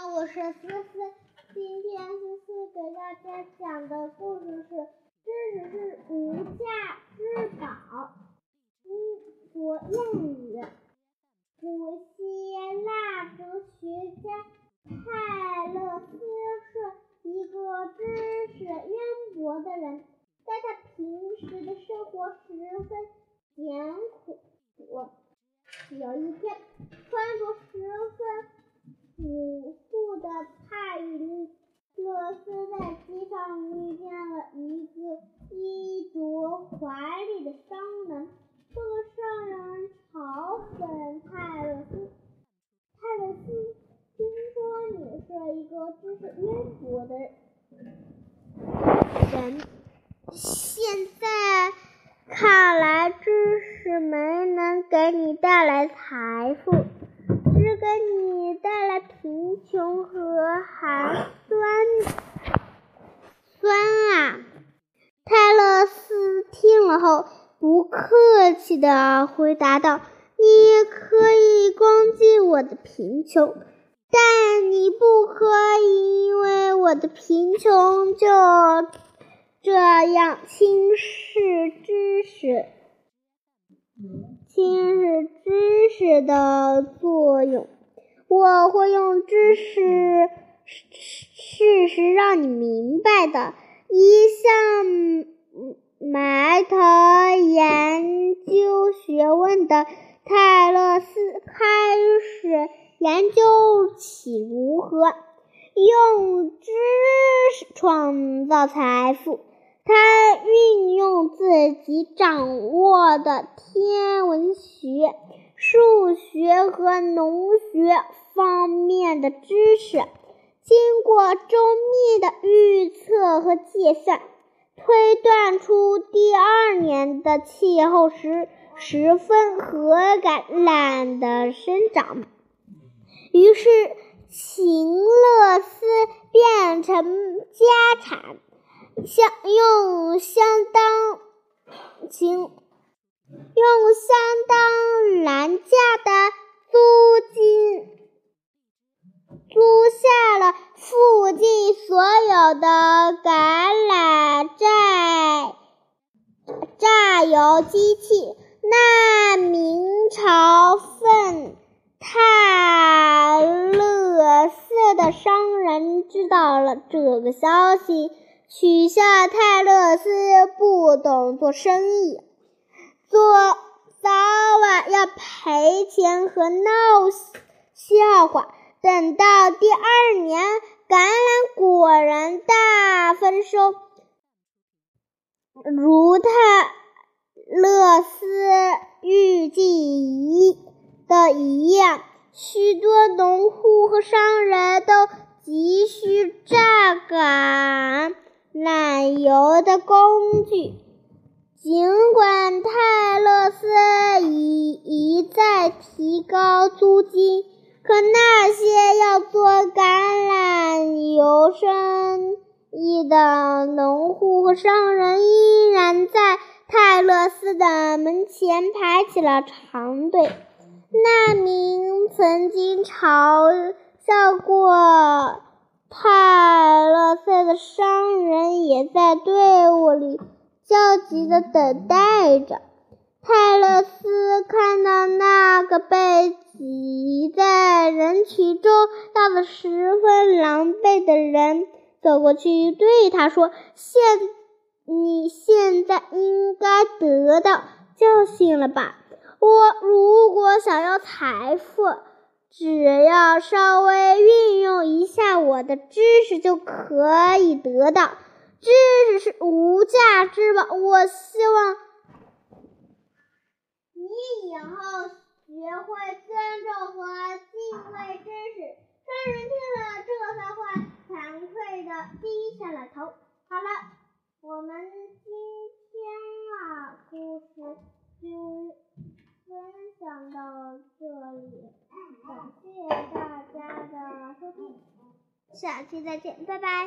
我是思思，今天思思给大家讲的故事是《知识是无价之宝》。英国谚语：古希腊哲学家泰勒斯是一个知识渊博的人，但他平时的生活十分艰苦。有一天，穿着十分。朴的泰勒斯在街上遇见了一个衣着华丽的商人。这个商人嘲讽泰勒斯：“泰勒斯，听说你是一个知识渊博的人，现在看来知识没能给你带来财富。”给你带来贫穷和寒酸酸啊！泰勒斯听了后，不客气的回答道：“你可以攻击我的贫穷，但你不可以因为我的贫穷就这样轻视知识。”轻视知识的作用，我会用知识事实让你明白的。一向埋头研究学问的泰勒斯开始研究起如何用知识创造财富。他运用自己掌握的天文学、数学和农学方面的知识，经过周密的预测和计算，推断出第二年的气候时十分和橄榄的生长。于是，秦勒斯变成家产。相用相当情用相当廉价的租金租下了附近所有的橄榄榨榨油机器。那明朝奉泰勒斯的商人知道了这个消息。取笑泰勒斯不懂做生意，做早晚要赔钱和闹笑话。等到第二年，橄榄果然大丰收，如泰勒斯预计一的一样，许多农户和商人都急需榨干油的工具，尽管泰勒斯已一再提高租金，可那些要做橄榄油生意的农户和商人依然在泰勒斯的门前排起了长队。那名曾经嘲笑过。泰勒斯的商人也在队伍里焦急地等待着。泰勒斯看到那个被挤在人群中闹得十分狼狈的人，走过去对他说：“现你现在应该得到教训了吧？我如果想要财富。”只要稍微运用一下我的知识，就可以得到。知识是无价之宝，我希望你以后学会尊重和敬畏知识。商人听了这番话，惭愧的低下了头。好了，我们今天啊，故事就分享到这里。感谢大家的收听，下期再见，拜拜。